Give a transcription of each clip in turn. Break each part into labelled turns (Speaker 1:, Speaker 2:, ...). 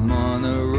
Speaker 1: I'm on a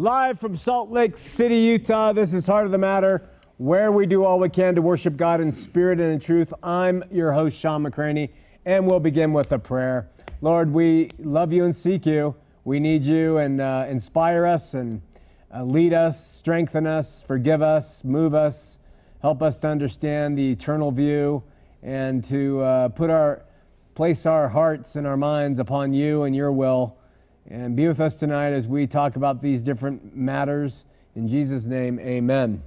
Speaker 2: Live from Salt Lake City, Utah. This is Heart of the Matter, where we do all we can to worship God in spirit and in truth. I'm your host, Sean McCraney, and we'll begin with a prayer. Lord, we love you and seek you. We need you and uh, inspire us and uh, lead us, strengthen us, forgive us, move us, help us to understand the eternal view and to uh, put our place our hearts and our minds upon you and your will. And be with us tonight as we talk about these different matters. In Jesus' name, amen.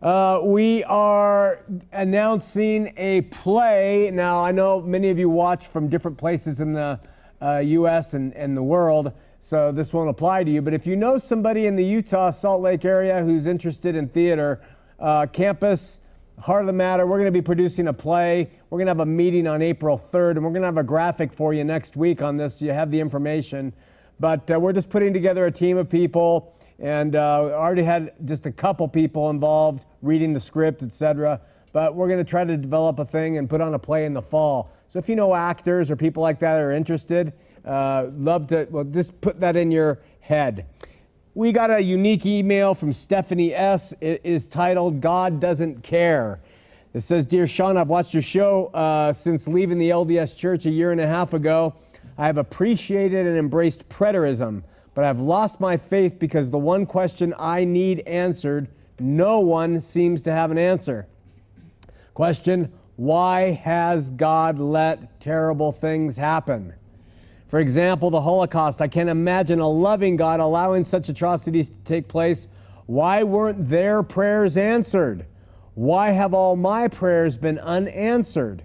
Speaker 2: Uh, we are announcing a play. Now, I know many of you watch from different places in the uh, U.S. And, and the world, so this won't apply to you. But if you know somebody in the Utah Salt Lake area who's interested in theater, uh, campus, Heart of the Matter, we're going to be producing a play. We're going to have a meeting on April 3rd, and we're going to have a graphic for you next week on this. You have the information. But uh, we're just putting together a team of people, and uh, already had just a couple people involved reading the script, etc. But we're going to try to develop a thing and put on a play in the fall. So if you know actors or people like that are interested, uh, love to well just put that in your head. We got a unique email from Stephanie S. It is titled "God Doesn't Care." It says, "Dear Sean, I've watched your show uh, since leaving the LDS Church a year and a half ago." I have appreciated and embraced preterism, but I've lost my faith because the one question I need answered, no one seems to have an answer. Question Why has God let terrible things happen? For example, the Holocaust. I can't imagine a loving God allowing such atrocities to take place. Why weren't their prayers answered? Why have all my prayers been unanswered?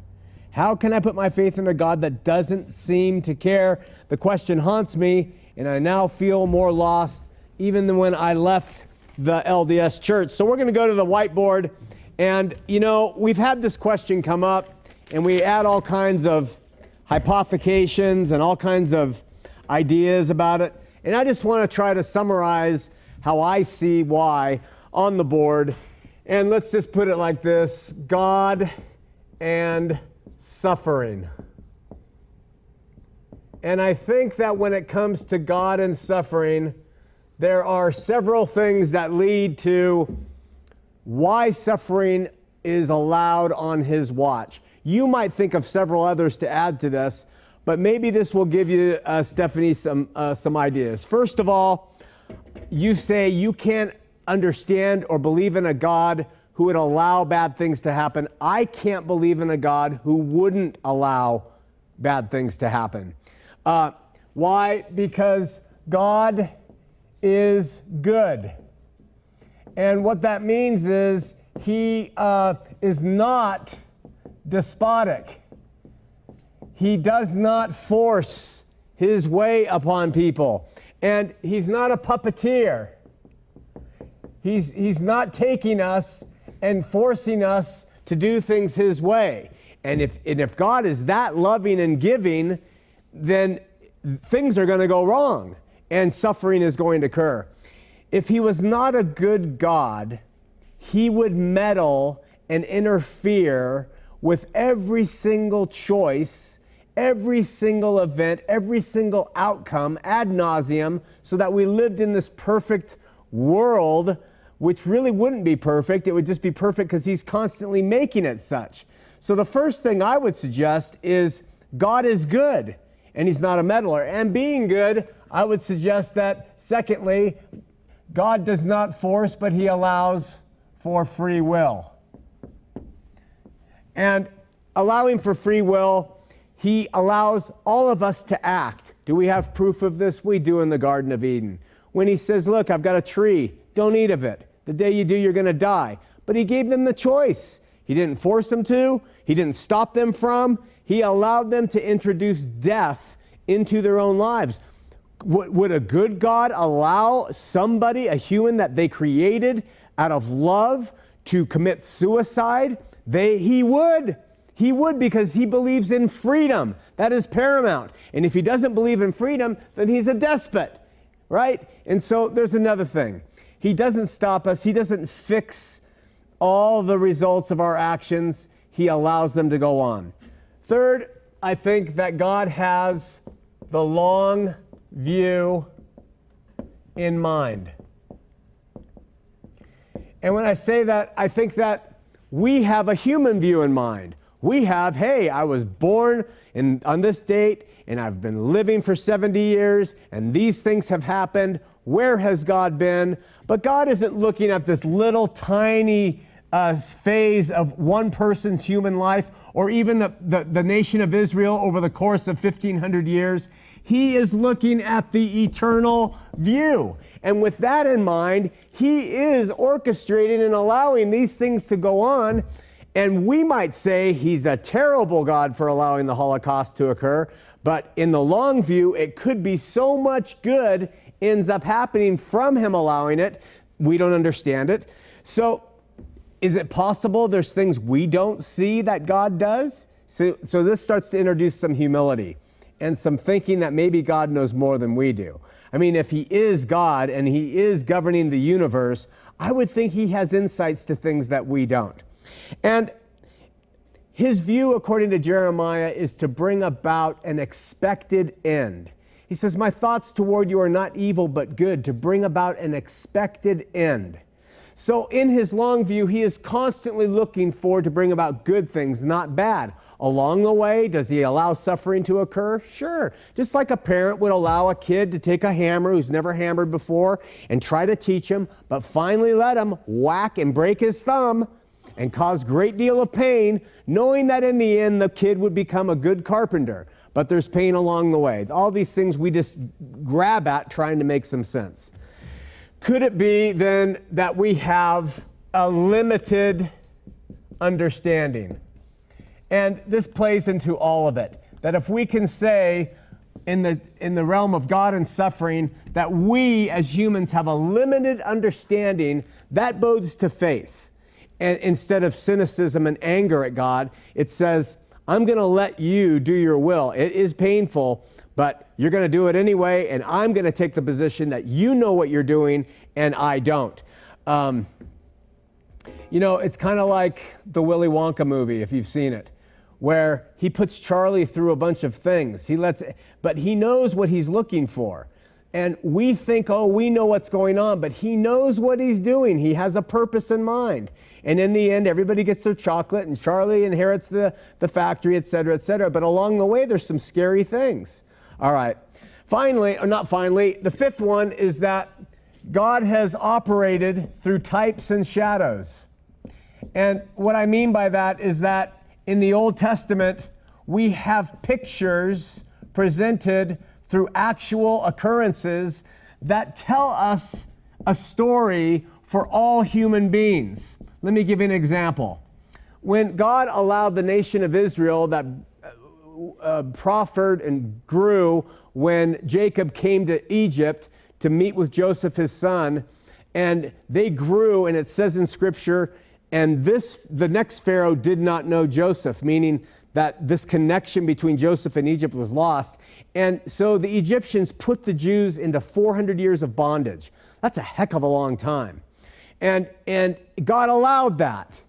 Speaker 2: How can I put my faith in a God that doesn't seem to care? The question haunts me, and I now feel more lost even than when I left the LDS church. So we're going to go to the whiteboard. And, you know, we've had this question come up, and we add all kinds of hypothecations and all kinds of ideas about it. And I just want to try to summarize how I see why on the board. And let's just put it like this God and suffering. And I think that when it comes to God and suffering, there are several things that lead to why suffering is allowed on His watch. You might think of several others to add to this, but maybe this will give you, uh, Stephanie, some, uh, some ideas. First of all, you say you can't understand or believe in a God who would allow bad things to happen. I can't believe in a God who wouldn't allow bad things to happen. Uh, why? Because God is good. And what that means is he uh, is not despotic. He does not force his way upon people. And he's not a puppeteer. He's, he's not taking us and forcing us to do things his way. And if, and if God is that loving and giving, then things are going to go wrong and suffering is going to occur. If he was not a good God, he would meddle and interfere with every single choice, every single event, every single outcome ad nauseum, so that we lived in this perfect world, which really wouldn't be perfect. It would just be perfect because He's constantly making it such. So, the first thing I would suggest is God is good and he's not a meddler. And being good, I would suggest that, secondly, God does not force, but he allows for free will. And allowing for free will, he allows all of us to act. Do we have proof of this? We do in the Garden of Eden. When he says, Look, I've got a tree, don't eat of it. The day you do, you're going to die. But he gave them the choice. He didn't force them to, he didn't stop them from, he allowed them to introduce death into their own lives. Would a good God allow somebody, a human that they created out of love, to commit suicide? They, he would. He would because he believes in freedom. That is paramount. And if he doesn't believe in freedom, then he's a despot, right? And so there's another thing. He doesn't stop us, he doesn't fix all the results of our actions, he allows them to go on. Third, I think that God has the long view in mind. And when I say that, I think that we have a human view in mind. We have, hey, I was born in, on this date and I've been living for 70 years and these things have happened. Where has God been? But God isn't looking at this little tiny uh, phase of one person's human life or even the, the, the nation of Israel over the course of 1,500 years. He is looking at the eternal view. And with that in mind, he is orchestrating and allowing these things to go on. And we might say he's a terrible God for allowing the Holocaust to occur. But in the long view, it could be so much good ends up happening from him allowing it. We don't understand it. So is it possible there's things we don't see that God does? So, so this starts to introduce some humility and some thinking that maybe God knows more than we do. I mean, if He is God and He is governing the universe, I would think He has insights to things that we don't. And his view, according to Jeremiah, is to bring about an expected end. He says, My thoughts toward you are not evil, but good, to bring about an expected end. So, in his long view, he is constantly looking for to bring about good things, not bad. Along the way, does he allow suffering to occur? Sure. Just like a parent would allow a kid to take a hammer who's never hammered before and try to teach him, but finally let him whack and break his thumb and cause great deal of pain, knowing that in the end the kid would become a good carpenter. But there's pain along the way. All these things we just grab at trying to make some sense. Could it be then that we have a limited understanding? And this plays into all of it. That if we can say, in the, in the realm of God and suffering, that we as humans have a limited understanding, that bodes to faith. And instead of cynicism and anger at God, it says, I'm going to let you do your will. It is painful, but you're going to do it anyway, and I'm going to take the position that you know what you're doing and I don't. Um, you know, it's kind of like the Willy Wonka movie, if you've seen it, where he puts Charlie through a bunch of things. He lets, but he knows what he's looking for. And we think, oh, we know what's going on, but he knows what he's doing. He has a purpose in mind. And in the end, everybody gets their chocolate, and Charlie inherits the, the factory, et cetera, et cetera. But along the way, there's some scary things. All right. Finally, or not finally, the fifth one is that God has operated through types and shadows. And what I mean by that is that in the Old Testament, we have pictures presented through actual occurrences that tell us a story for all human beings. Let me give you an example. When God allowed the nation of Israel that uh, proffered and grew when Jacob came to Egypt to meet with Joseph, his son, and they grew, and it says in Scripture, and this, the next Pharaoh did not know Joseph, meaning that this connection between Joseph and Egypt was lost. And so the Egyptians put the Jews into 400 years of bondage. That's a heck of a long time. And, and God allowed that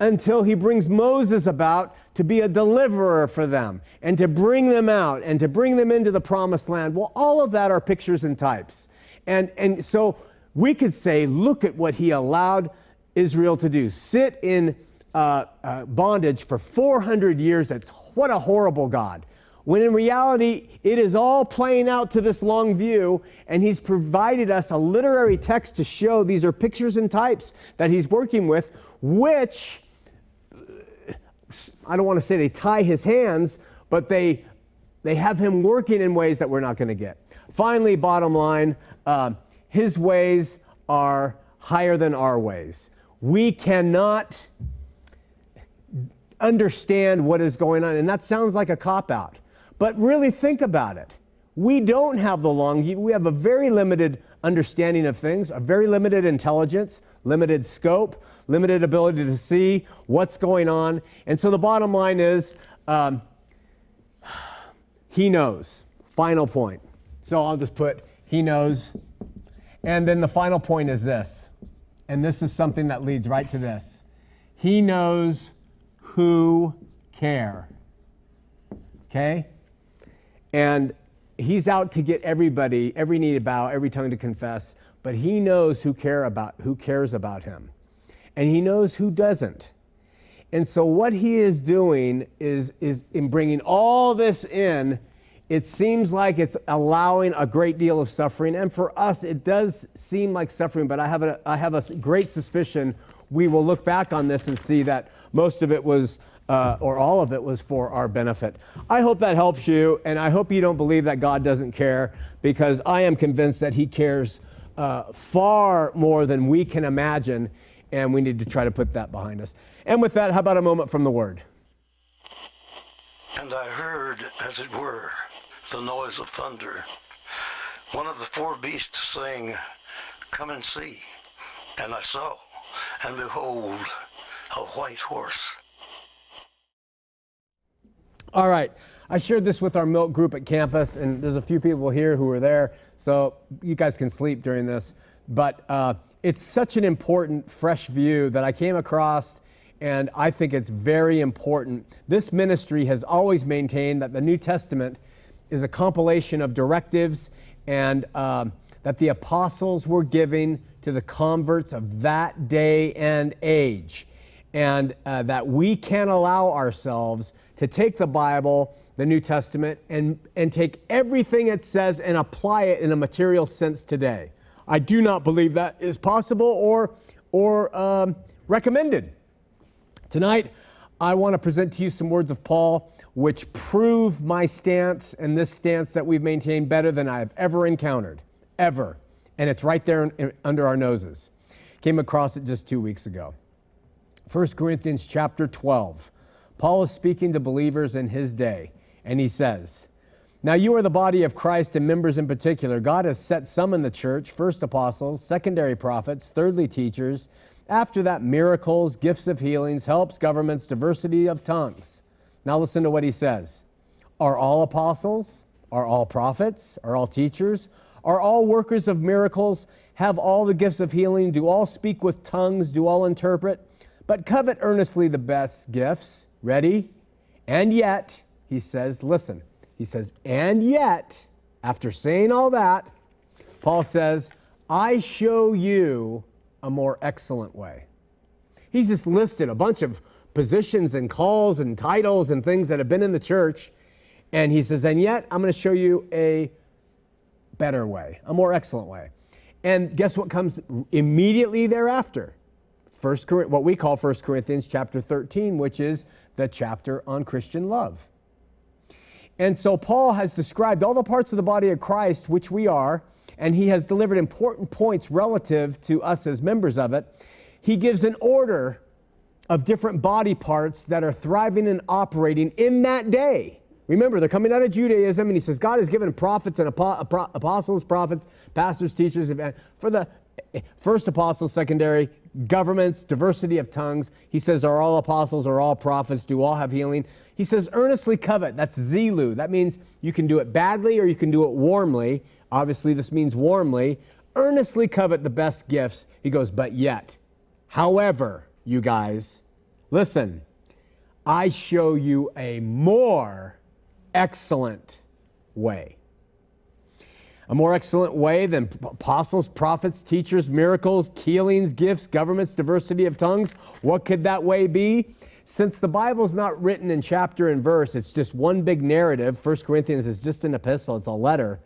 Speaker 2: until he brings Moses about to be a deliverer for them and to bring them out and to bring them into the promised land. Well, all of that are pictures and types. And, and so we could say, look at what he allowed Israel to do sit in uh, uh, bondage for 400 years. That's what a horrible God. When in reality, it is all playing out to this long view, and he's provided us a literary text to show these are pictures and types that he's working with, which I don't want to say they tie his hands, but they, they have him working in ways that we're not going to get. Finally, bottom line, uh, his ways are higher than our ways. We cannot understand what is going on, and that sounds like a cop out. But really think about it. We don't have the long view. We have a very limited understanding of things, a very limited intelligence, limited scope, limited ability to see what's going on. And so the bottom line is um, he knows. Final point. So I'll just put he knows. And then the final point is this. And this is something that leads right to this. He knows who care. Okay? And he's out to get everybody, every knee to bow, every tongue to confess, but he knows who care about who cares about him. And he knows who doesn't. And so what he is doing is is in bringing all this in, it seems like it's allowing a great deal of suffering and for us it does seem like suffering, but I have a I have a great suspicion we will look back on this and see that most of it was uh, or all of it was for our benefit. I hope that helps you, and I hope you don't believe that God doesn't care, because I am convinced that He cares uh, far more than we can imagine, and we need to try to put that behind us. And with that, how about a moment from the Word?
Speaker 3: And I heard, as it were, the noise of thunder. One of the four beasts saying, Come and see. And I saw, and behold, a white horse
Speaker 2: all right. I shared this with our milk group at campus, and there's a few people here who were there, so you guys can sleep during this. But uh, it's such an important, fresh view that I came across, and I think it's very important. This ministry has always maintained that the New Testament is a compilation of directives and um, that the apostles were giving to the converts of that day and age, and uh, that we can allow ourselves to take the Bible, the New Testament, and, and take everything it says and apply it in a material sense today. I do not believe that is possible or, or um, recommended. Tonight, I want to present to you some words of Paul which prove my stance and this stance that we've maintained better than I have ever encountered, ever. And it's right there in, in, under our noses. Came across it just two weeks ago. 1 Corinthians chapter 12. Paul is speaking to believers in his day, and he says, Now you are the body of Christ and members in particular. God has set some in the church first apostles, secondary prophets, thirdly teachers, after that miracles, gifts of healings, helps, governments, diversity of tongues. Now listen to what he says Are all apostles? Are all prophets? Are all teachers? Are all workers of miracles? Have all the gifts of healing? Do all speak with tongues? Do all interpret? But covet earnestly the best gifts Ready? And yet, he says, listen, he says, and yet, after saying all that, Paul says, I show you a more excellent way. He's just listed a bunch of positions and calls and titles and things that have been in the church. And he says, and yet I'm going to show you a better way, a more excellent way. And guess what comes immediately thereafter? First, what we call 1 Corinthians chapter 13, which is the chapter on Christian love. And so Paul has described all the parts of the body of Christ, which we are, and he has delivered important points relative to us as members of it. He gives an order of different body parts that are thriving and operating in that day. Remember, they're coming out of Judaism, and he says God has given prophets and apostles, prophets, pastors, teachers, for the eh, first apostles, secondary, governments, diversity of tongues. He says, Are all apostles, are all prophets, do all have healing? He says, Earnestly covet. That's Zelu. That means you can do it badly or you can do it warmly. Obviously, this means warmly. Earnestly covet the best gifts. He goes, But yet, however, you guys, listen, I show you a more excellent way a more excellent way than apostles, prophets, teachers, miracles, healings, gifts, governments, diversity of tongues. What could that way be? since the Bible's not written in chapter and verse, it's just one big narrative. 1 Corinthians is just an epistle, it's a letter.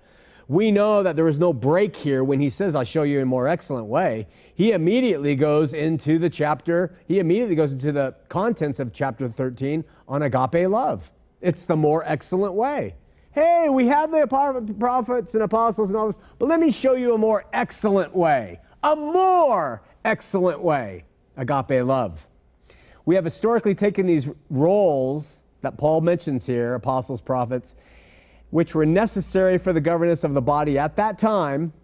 Speaker 2: We know that there is no break here when he says, I'll show you a more excellent way. He immediately goes into the chapter, he immediately goes into the contents of chapter 13 on agape love. It's the more excellent way. Hey, we have the prophets and apostles and all this, but let me show you a more excellent way. A more excellent way. Agape love. We have historically taken these roles that Paul mentions here apostles, prophets which were necessary for the governance of the body at that time.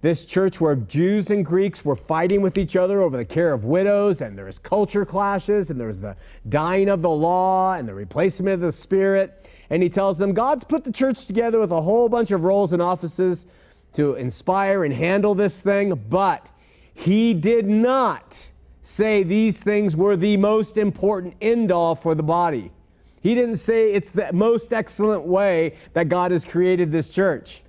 Speaker 2: This church where Jews and Greeks were fighting with each other over the care of widows, and there was culture clashes, and there was the dying of the law and the replacement of the Spirit. And he tells them God's put the church together with a whole bunch of roles and offices to inspire and handle this thing, but he did not say these things were the most important end all for the body. He didn't say it's the most excellent way that God has created this church.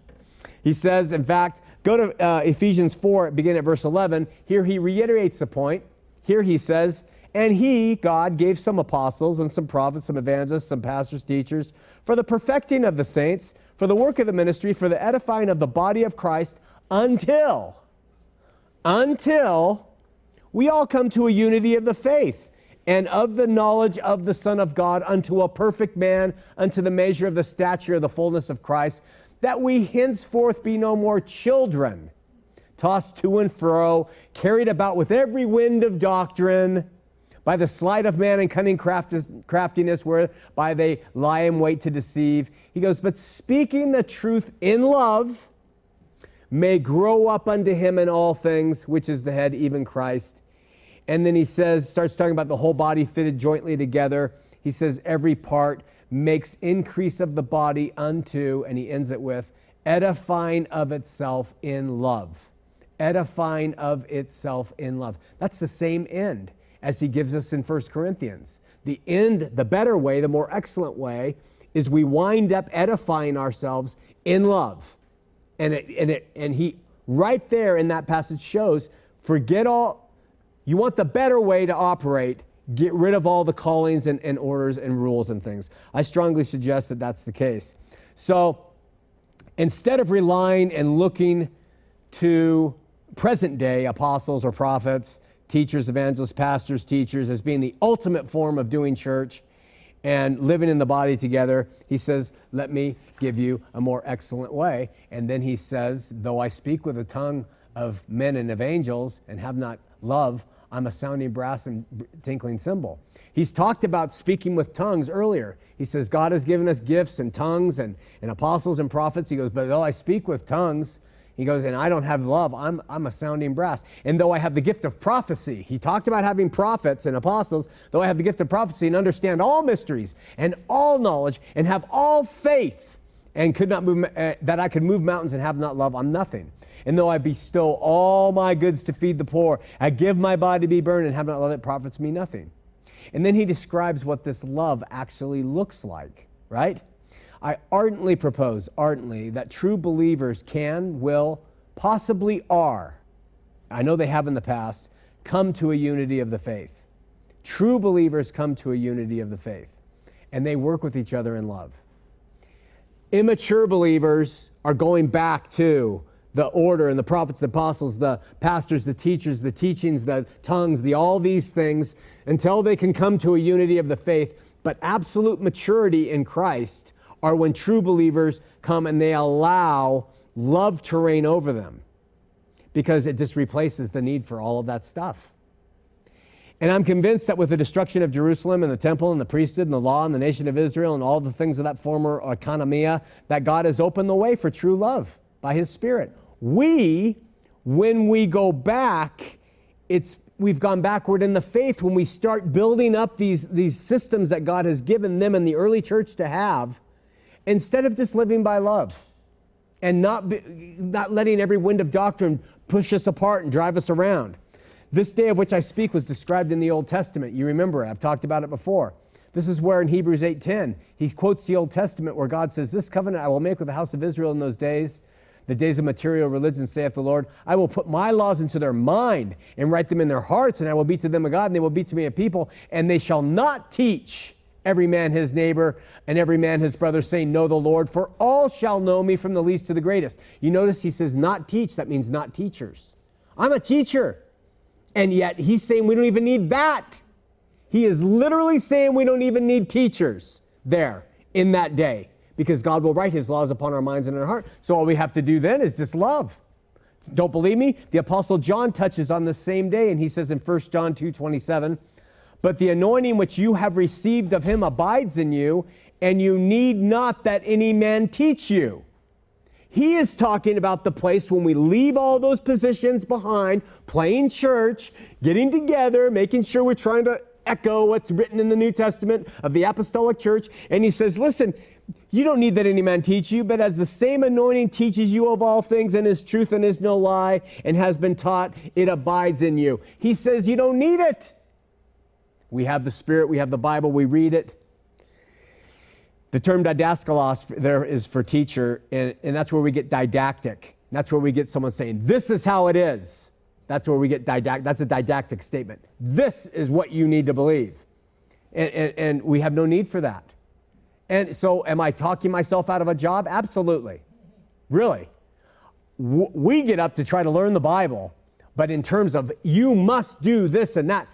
Speaker 2: He says, in fact, go to uh, Ephesians 4, begin at verse 11. Here he reiterates the point. Here he says, and he, God, gave some apostles and some prophets, some evangelists, some pastors, teachers, for the perfecting of the saints, for the work of the ministry, for the edifying of the body of Christ, until, until we all come to a unity of the faith and of the knowledge of the Son of God unto a perfect man, unto the measure of the stature of the fullness of Christ, that we henceforth be no more children, tossed to and fro, carried about with every wind of doctrine, by the sleight of man and cunning craftiness, whereby they lie in wait to deceive. He goes, but speaking the truth in love, may grow up unto him in all things, which is the head, even Christ and then he says, starts talking about the whole body fitted jointly together. He says, every part makes increase of the body unto, and he ends it with, edifying of itself in love. Edifying of itself in love. That's the same end as he gives us in 1 Corinthians. The end, the better way, the more excellent way, is we wind up edifying ourselves in love. And, it, and, it, and he, right there in that passage, shows forget all you want the better way to operate, get rid of all the callings and, and orders and rules and things. I strongly suggest that that's the case. So instead of relying and looking to present day apostles or prophets, teachers, evangelists, pastors, teachers as being the ultimate form of doing church and living in the body together, he says, Let me give you a more excellent way. And then he says, Though I speak with the tongue of men and of angels and have not love, I'm a sounding brass and tinkling cymbal. He's talked about speaking with tongues earlier. He says, God has given us gifts and tongues and, and apostles and prophets. He goes, But though I speak with tongues, he goes, and I don't have love, I'm, I'm a sounding brass. And though I have the gift of prophecy, he talked about having prophets and apostles, though I have the gift of prophecy and understand all mysteries and all knowledge and have all faith and could not move, uh, that I could move mountains and have not love, I'm nothing. And though I bestow all my goods to feed the poor, I give my body to be burned and have not love, it profits me nothing. And then he describes what this love actually looks like, right? I ardently propose, ardently, that true believers can, will, possibly are, I know they have in the past, come to a unity of the faith. True believers come to a unity of the faith, and they work with each other in love. Immature believers are going back to the order and the prophets, the apostles, the pastors, the teachers, the teachings, the tongues, the all these things until they can come to a unity of the faith. But absolute maturity in Christ are when true believers come and they allow love to reign over them because it just replaces the need for all of that stuff. And I'm convinced that with the destruction of Jerusalem and the temple and the priesthood and the law and the nation of Israel and all the things of that former economia, that God has opened the way for true love by his spirit. We, when we go back, it's we've gone backward in the faith when we start building up these, these systems that God has given them in the early church to have, instead of just living by love and not, be, not letting every wind of doctrine push us apart and drive us around. This day of which I speak was described in the Old Testament. You remember. I've talked about it before. This is where in Hebrews 8:10, he quotes the Old Testament where God says, "This covenant I will make with the house of Israel in those days, the days of material religion, saith the Lord. I will put my laws into their mind and write them in their hearts, and I will be to them a God, and they will be to me a people, and they shall not teach every man his neighbor and every man his brother, saying, Know the Lord, for all shall know me from the least to the greatest. You notice he says, Not teach, that means not teachers. I'm a teacher. And yet he's saying we don't even need that. He is literally saying we don't even need teachers there in that day because God will write his laws upon our minds and our heart. So all we have to do then is just love. Don't believe me? The apostle John touches on the same day and he says in 1 John 2 27, but the anointing which you have received of him abides in you, and you need not that any man teach you. He is talking about the place when we leave all those positions behind, playing church, getting together, making sure we're trying to echo what's written in the New Testament of the apostolic church. And he says, listen, you don't need that any man teach you, but as the same anointing teaches you of all things and is truth and is no lie and has been taught, it abides in you. He says you don't need it. We have the Spirit, we have the Bible, we read it. The term didaskalos there is for teacher, and, and that's where we get didactic. That's where we get someone saying, This is how it is. That's where we get didactic. That's a didactic statement. This is what you need to believe. And, and, and we have no need for that. And so, am I talking myself out of a job? Absolutely. Really. We get up to try to learn the Bible, but in terms of you must do this and that,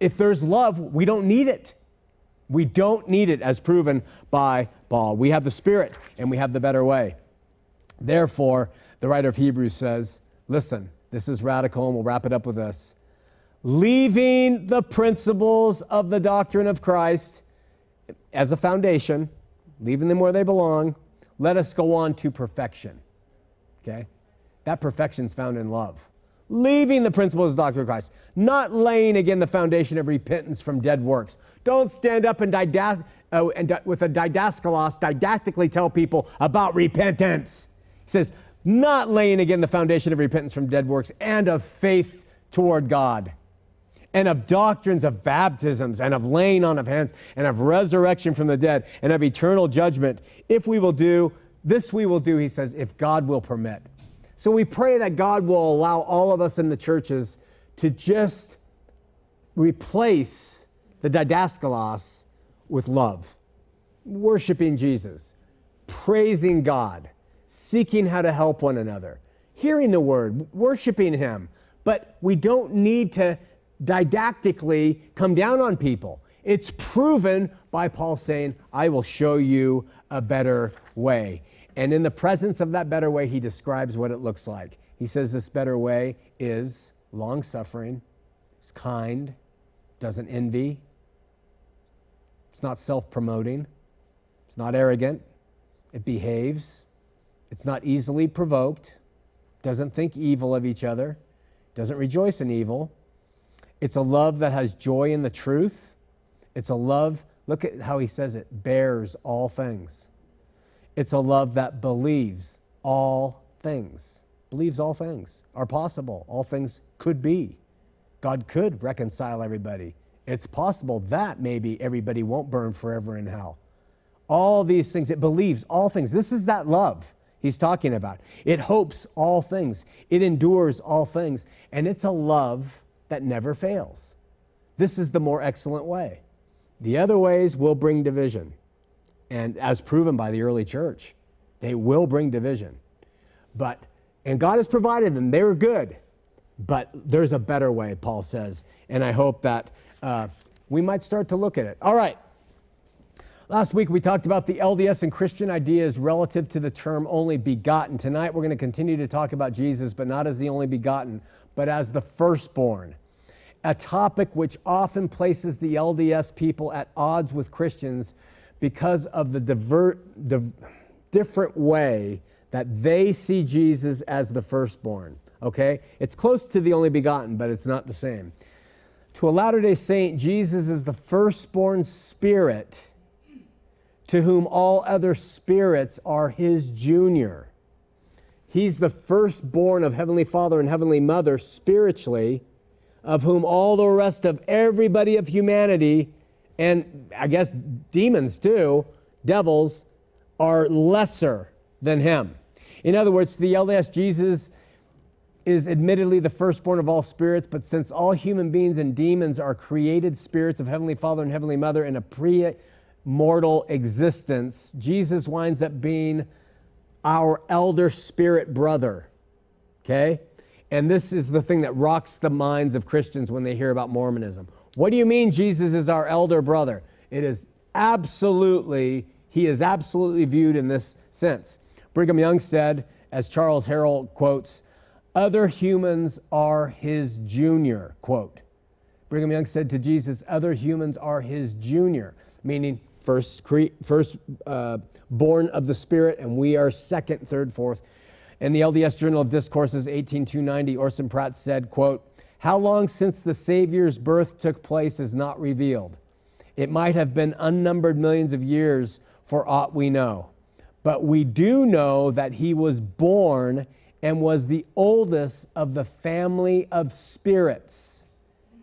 Speaker 2: if there's love, we don't need it. We don't need it as proven by Paul. We have the Spirit and we have the better way. Therefore, the writer of Hebrews says, listen, this is radical, and we'll wrap it up with this. Leaving the principles of the doctrine of Christ as a foundation, leaving them where they belong, let us go on to perfection. Okay? That perfection is found in love leaving the principles of the doctrine of Christ, not laying again the foundation of repentance from dead works. Don't stand up and, uh, and di- with a didaskalos didactically tell people about repentance. He says, not laying again the foundation of repentance from dead works and of faith toward God and of doctrines of baptisms and of laying on of hands and of resurrection from the dead and of eternal judgment. If we will do, this we will do, he says, if God will permit. So we pray that God will allow all of us in the churches to just replace the didaskalos with love, worshiping Jesus, praising God, seeking how to help one another, hearing the word, worshiping Him. But we don't need to didactically come down on people. It's proven by Paul saying, I will show you a better way. And in the presence of that better way, he describes what it looks like. He says this better way is long suffering, it's kind, doesn't envy, it's not self promoting, it's not arrogant, it behaves, it's not easily provoked, doesn't think evil of each other, doesn't rejoice in evil. It's a love that has joy in the truth. It's a love, look at how he says it, bears all things. It's a love that believes all things, believes all things are possible, all things could be. God could reconcile everybody. It's possible that maybe everybody won't burn forever in hell. All these things, it believes all things. This is that love he's talking about. It hopes all things, it endures all things, and it's a love that never fails. This is the more excellent way. The other ways will bring division and as proven by the early church, they will bring division. But, and God has provided them, they were good. But there's a better way, Paul says. And I hope that uh, we might start to look at it. All right. Last week we talked about the LDS and Christian ideas relative to the term only begotten. Tonight we're going to continue to talk about Jesus, but not as the only begotten, but as the firstborn. A topic which often places the LDS people at odds with Christians because of the divert, div, different way that they see Jesus as the firstborn. Okay? It's close to the only begotten, but it's not the same. To a Latter day Saint, Jesus is the firstborn spirit to whom all other spirits are his junior. He's the firstborn of Heavenly Father and Heavenly Mother spiritually, of whom all the rest of everybody of humanity and I guess demons too, devils, are lesser than him. In other words, to the LDS, Jesus is admittedly the firstborn of all spirits, but since all human beings and demons are created spirits of Heavenly Father and Heavenly Mother in a pre mortal existence, Jesus winds up being our elder spirit brother. Okay? And this is the thing that rocks the minds of Christians when they hear about Mormonism. What do you mean Jesus is our elder brother? It is absolutely, he is absolutely viewed in this sense. Brigham Young said, as Charles Harrell quotes, other humans are his junior, quote. Brigham Young said to Jesus, other humans are his junior, meaning first, cre- first uh, born of the Spirit, and we are second, third, fourth. In the LDS Journal of Discourses, 18290, Orson Pratt said, quote, How long since the Savior's birth took place is not revealed. It might have been unnumbered millions of years for aught we know. But we do know that he was born and was the oldest of the family of spirits,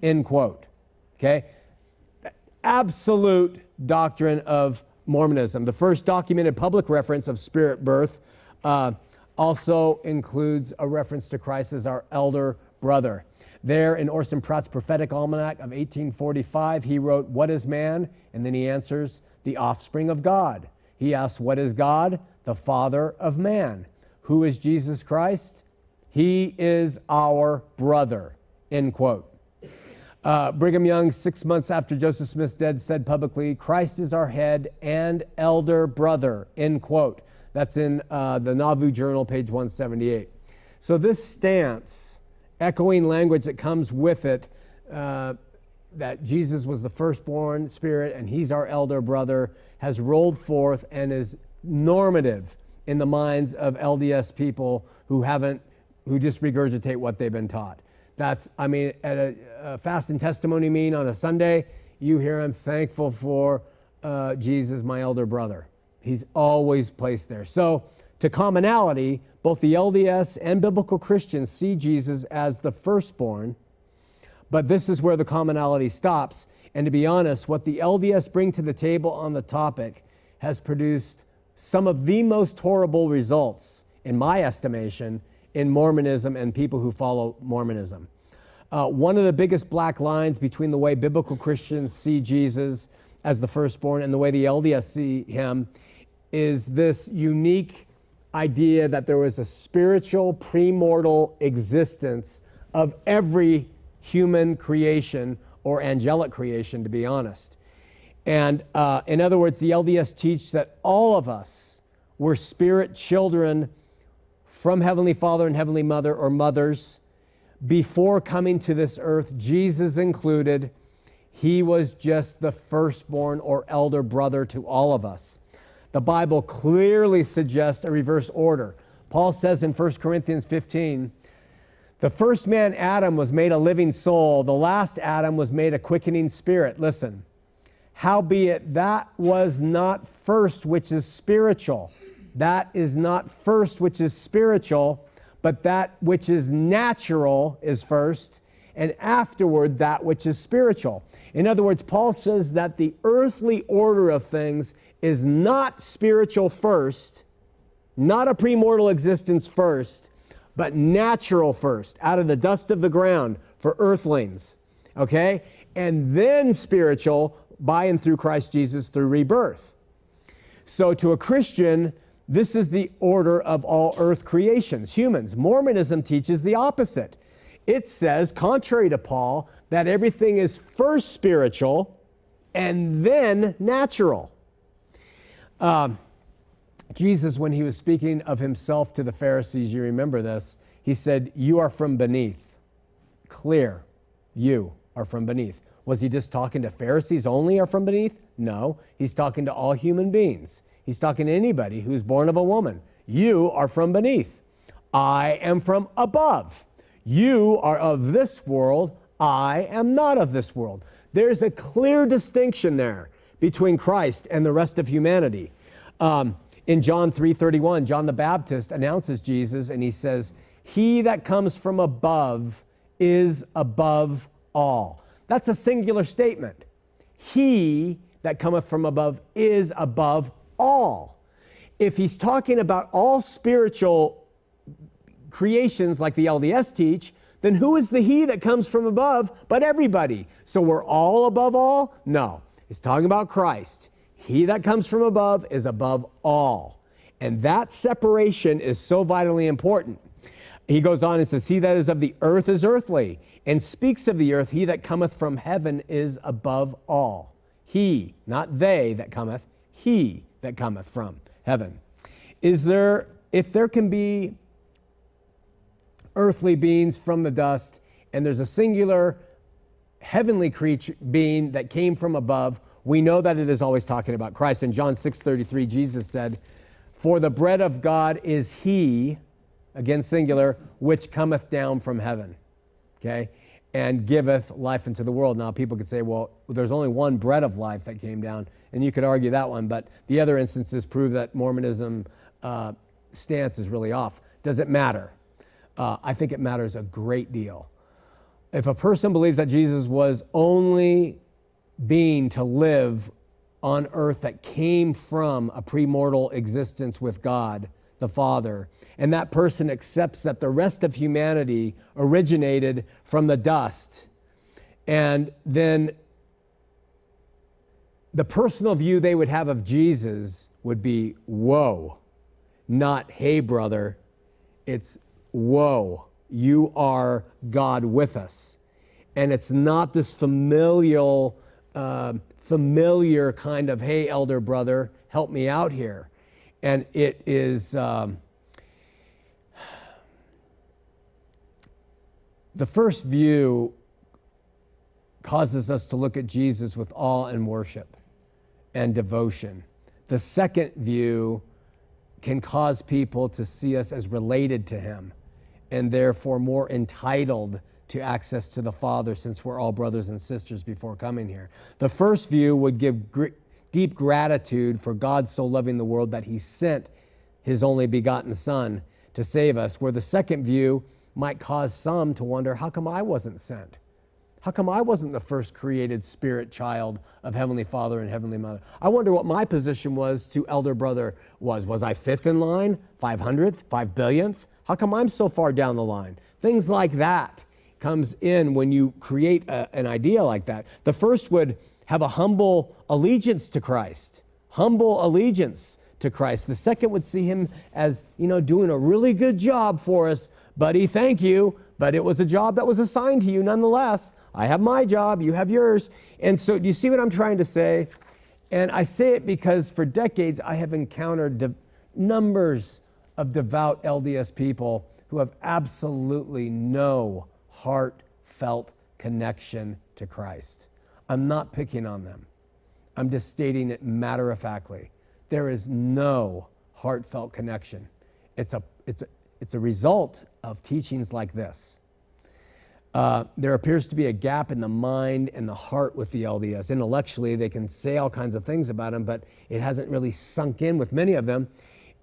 Speaker 2: end quote. Okay? Absolute doctrine of Mormonism. The first documented public reference of spirit birth uh, also includes a reference to Christ as our elder brother. There in Orson Pratt's prophetic almanac of 1845, he wrote, What is man? And then he answers, The offspring of God. He asks, What is God? The father of man. Who is Jesus Christ? He is our brother. End quote. Uh, Brigham Young, six months after Joseph Smith's death, said publicly, Christ is our head and elder brother. End quote. That's in uh, the Nauvoo Journal, page 178. So, this stance, echoing language that comes with it, uh, that Jesus was the firstborn spirit and he's our elder brother, has rolled forth and is normative in the minds of LDS people who haven't, who just regurgitate what they've been taught. That's, I mean, at a, a fast and testimony meeting on a Sunday, you hear I'm thankful for uh, Jesus, my elder brother. He's always placed there. So, to commonality, both the LDS and biblical Christians see Jesus as the firstborn, but this is where the commonality stops. And to be honest, what the LDS bring to the table on the topic has produced some of the most horrible results, in my estimation, in Mormonism and people who follow Mormonism. Uh, one of the biggest black lines between the way biblical Christians see Jesus as the firstborn and the way the LDS see him is this unique idea that there was a spiritual premortal existence of every human creation or angelic creation, to be honest. And uh, in other words, the LDS teach that all of us were spirit children from Heavenly Father and Heavenly Mother or mothers before coming to this earth, Jesus included. He was just the firstborn or elder brother to all of us. The Bible clearly suggests a reverse order. Paul says in 1 Corinthians 15, the first man, Adam, was made a living soul. The last Adam was made a quickening spirit. Listen, Howbeit, that was not first which is spiritual. That is not first which is spiritual, but that which is natural is first, and afterward that which is spiritual. In other words, Paul says that the earthly order of things is not spiritual first, not a premortal existence first, but natural first, out of the dust of the ground for earthlings. Okay? And then spiritual by and through Christ Jesus through rebirth. So, to a Christian, this is the order of all earth creations, humans. Mormonism teaches the opposite. It says, contrary to Paul, that everything is first spiritual and then natural. Um, Jesus, when he was speaking of himself to the Pharisees, you remember this, he said, You are from beneath. Clear, you are from beneath. Was he just talking to Pharisees only or from beneath? No, he's talking to all human beings. He's talking to anybody who's born of a woman. You are from beneath. I am from above. You are of this world. I am not of this world. There's a clear distinction there between Christ and the rest of humanity. Um, in John 3:31, John the Baptist announces Jesus and he says, "He that comes from above is above all." That's a singular statement. He that cometh from above is above all. if he's talking about all spiritual creations like the LDS teach, then who is the he that comes from above but everybody? So we're all above all? No. He's talking about Christ. He that comes from above is above all. And that separation is so vitally important. He goes on and says, He that is of the earth is earthly, and speaks of the earth, he that cometh from heaven is above all. He, not they that cometh, he that cometh from heaven. Is there, if there can be earthly beings from the dust, and there's a singular heavenly creature being that came from above, we know that it is always talking about Christ. In John 6:33, Jesus said, For the bread of God is he, again singular, which cometh down from heaven. Okay? And giveth life into the world. Now, people could say, well, there's only one bread of life that came down, and you could argue that one, but the other instances prove that Mormonism uh, stance is really off. Does it matter? Uh, I think it matters a great deal. If a person believes that Jesus was only being to live on earth that came from a premortal existence with God, the Father, and that person accepts that the rest of humanity originated from the dust, and then the personal view they would have of Jesus would be, whoa, not, hey, brother. It's, whoa, you are God with us. And it's not this familial, uh, familiar kind of, hey, elder brother, help me out here. And it is, um, the first view causes us to look at Jesus with awe and worship and devotion. The second view can cause people to see us as related to him and therefore more entitled to access to the Father since we're all brothers and sisters before coming here. The first view would give gr- deep gratitude for God so loving the world that he sent his only begotten Son to save us, where the second view might cause some to wonder how come I wasn't sent? How come I wasn't the first created spirit child of Heavenly Father and Heavenly Mother? I wonder what my position was to elder brother was. Was I fifth in line, 500th, 5 billionth? How come I'm so far down the line? Things like that comes in when you create a, an idea like that. The first would have a humble allegiance to Christ, humble allegiance to Christ. The second would see him as, you know, doing a really good job for us, buddy, thank you, but it was a job that was assigned to you nonetheless. I have my job, you have yours. And so, do you see what I'm trying to say? And I say it because for decades I have encountered de- numbers of devout LDS people who have absolutely no heartfelt connection to Christ. I'm not picking on them. I'm just stating it matter of factly. There is no heartfelt connection. It's a, it's a, it's a result of teachings like this. Uh, there appears to be a gap in the mind and the heart with the LDS. Intellectually, they can say all kinds of things about them, but it hasn't really sunk in with many of them.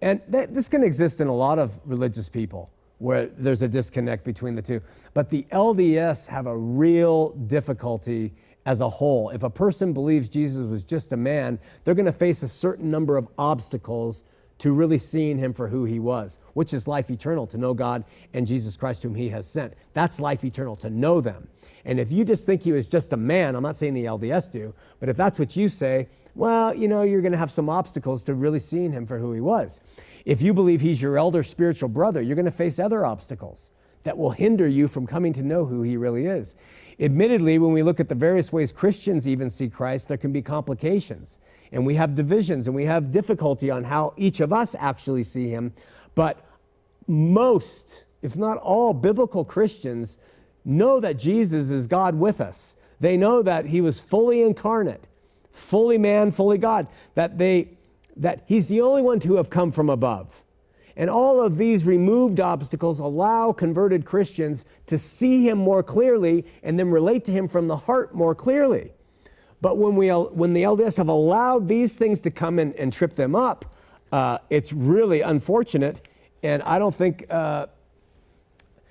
Speaker 2: And that, this can exist in a lot of religious people where there's a disconnect between the two. But the LDS have a real difficulty as a whole. If a person believes Jesus was just a man, they're going to face a certain number of obstacles to really seeing him for who he was, which is life eternal, to know God and Jesus Christ, whom he has sent. That's life eternal, to know them. And if you just think he was just a man, I'm not saying the LDS do, but if that's what you say, well, you know, you're going to have some obstacles to really seeing him for who he was. If you believe he's your elder spiritual brother, you're going to face other obstacles that will hinder you from coming to know who he really is. Admittedly, when we look at the various ways Christians even see Christ, there can be complications. And we have divisions and we have difficulty on how each of us actually see him. But most, if not all, biblical Christians know that Jesus is God with us. They know that he was fully incarnate, fully man, fully God, that they that he's the only one to have come from above. And all of these removed obstacles allow converted Christians to see him more clearly and then relate to him from the heart more clearly. But when, we, when the LDS have allowed these things to come in and trip them up, uh, it's really unfortunate. And I don't think, uh,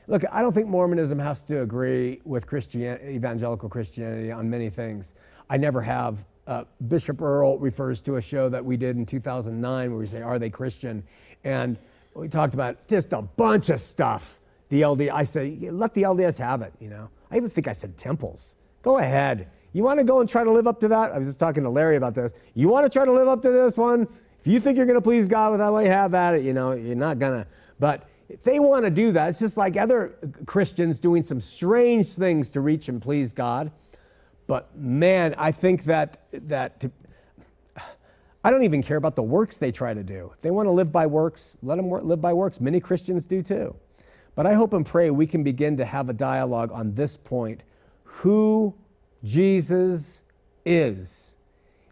Speaker 2: look, I don't think Mormonism has to agree with Christian, evangelical Christianity on many things. I never have. uh, Bishop Earl refers to a show that we did in 2009 where we say, Are they Christian? And we talked about just a bunch of stuff. The LD, I say, let the LDS have it, you know. I even think I said temples. Go ahead. You want to go and try to live up to that? I was just talking to Larry about this. You want to try to live up to this one? If you think you're going to please God with that way, have at it. You know, you're not going to. But if they want to do that, it's just like other Christians doing some strange things to reach and please God. But man, I think that that to, I don't even care about the works they try to do. If they want to live by works, let them live by works. Many Christians do too. But I hope and pray we can begin to have a dialogue on this point who Jesus is.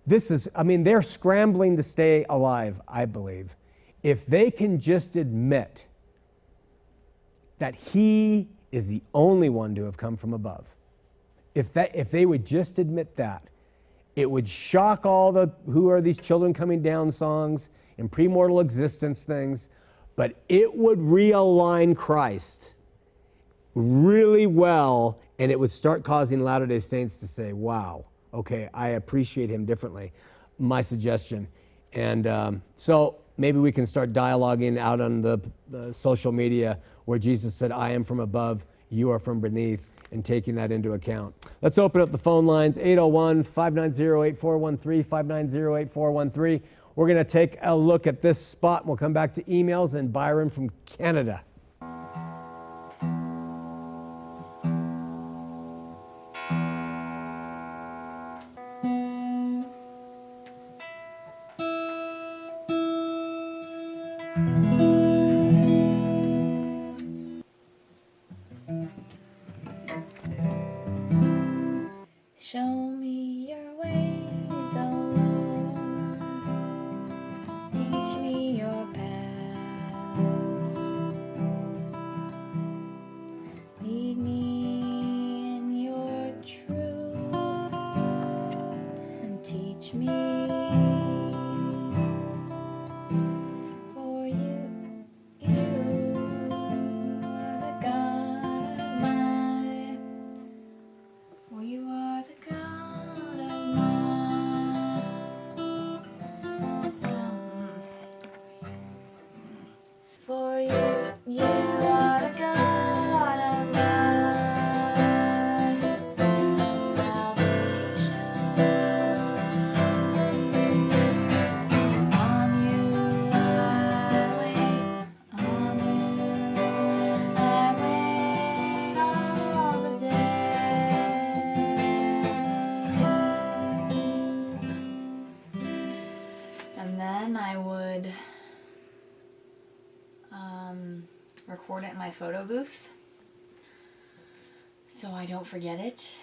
Speaker 2: This is, I mean, they're scrambling to stay alive, I believe. If they can just admit that He is the only one to have come from above, if, that, if they would just admit that, it would shock all the who are these children coming down songs and premortal existence things, but it would realign Christ really well and it would start causing Latter day Saints to say, wow, okay, I appreciate him differently. My suggestion. And um, so maybe we can start dialoguing out on the, the social media where Jesus said, I am from above, you are from beneath and taking that into account. Let's open up the phone lines 801 590 8413, 590 8413. We're going to take a look at this spot. And we'll come back to emails and Byron from Canada.
Speaker 4: My photo booth so I don't forget it.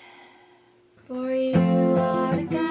Speaker 4: For you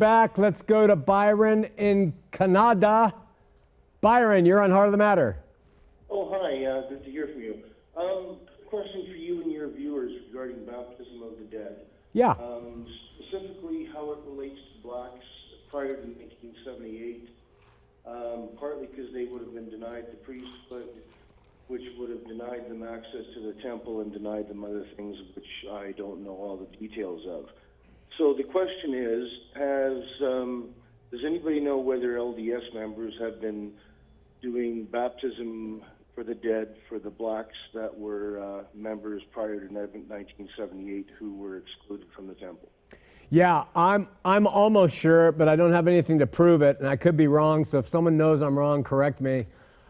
Speaker 2: back. Let's go to Byron in Canada. Byron, you're on Heart of the Matter.
Speaker 5: Oh, hi. Uh, good to hear from you. Um, question for you and your viewers regarding baptism of the dead.
Speaker 2: Yeah.
Speaker 5: Um, specifically, how it relates to blacks prior to 1978. Um, partly because they would have been denied the priesthood, which would have denied them access to the temple and denied them other things which I don't know all the details of. So the question is, has um, does anybody know whether LDS members have been doing baptism for the dead for the blacks that were uh, members prior to 1978 who were excluded from the temple?
Speaker 2: Yeah, I'm I'm almost sure, but I don't have anything to prove it, and I could be wrong. So if someone knows I'm wrong, correct me.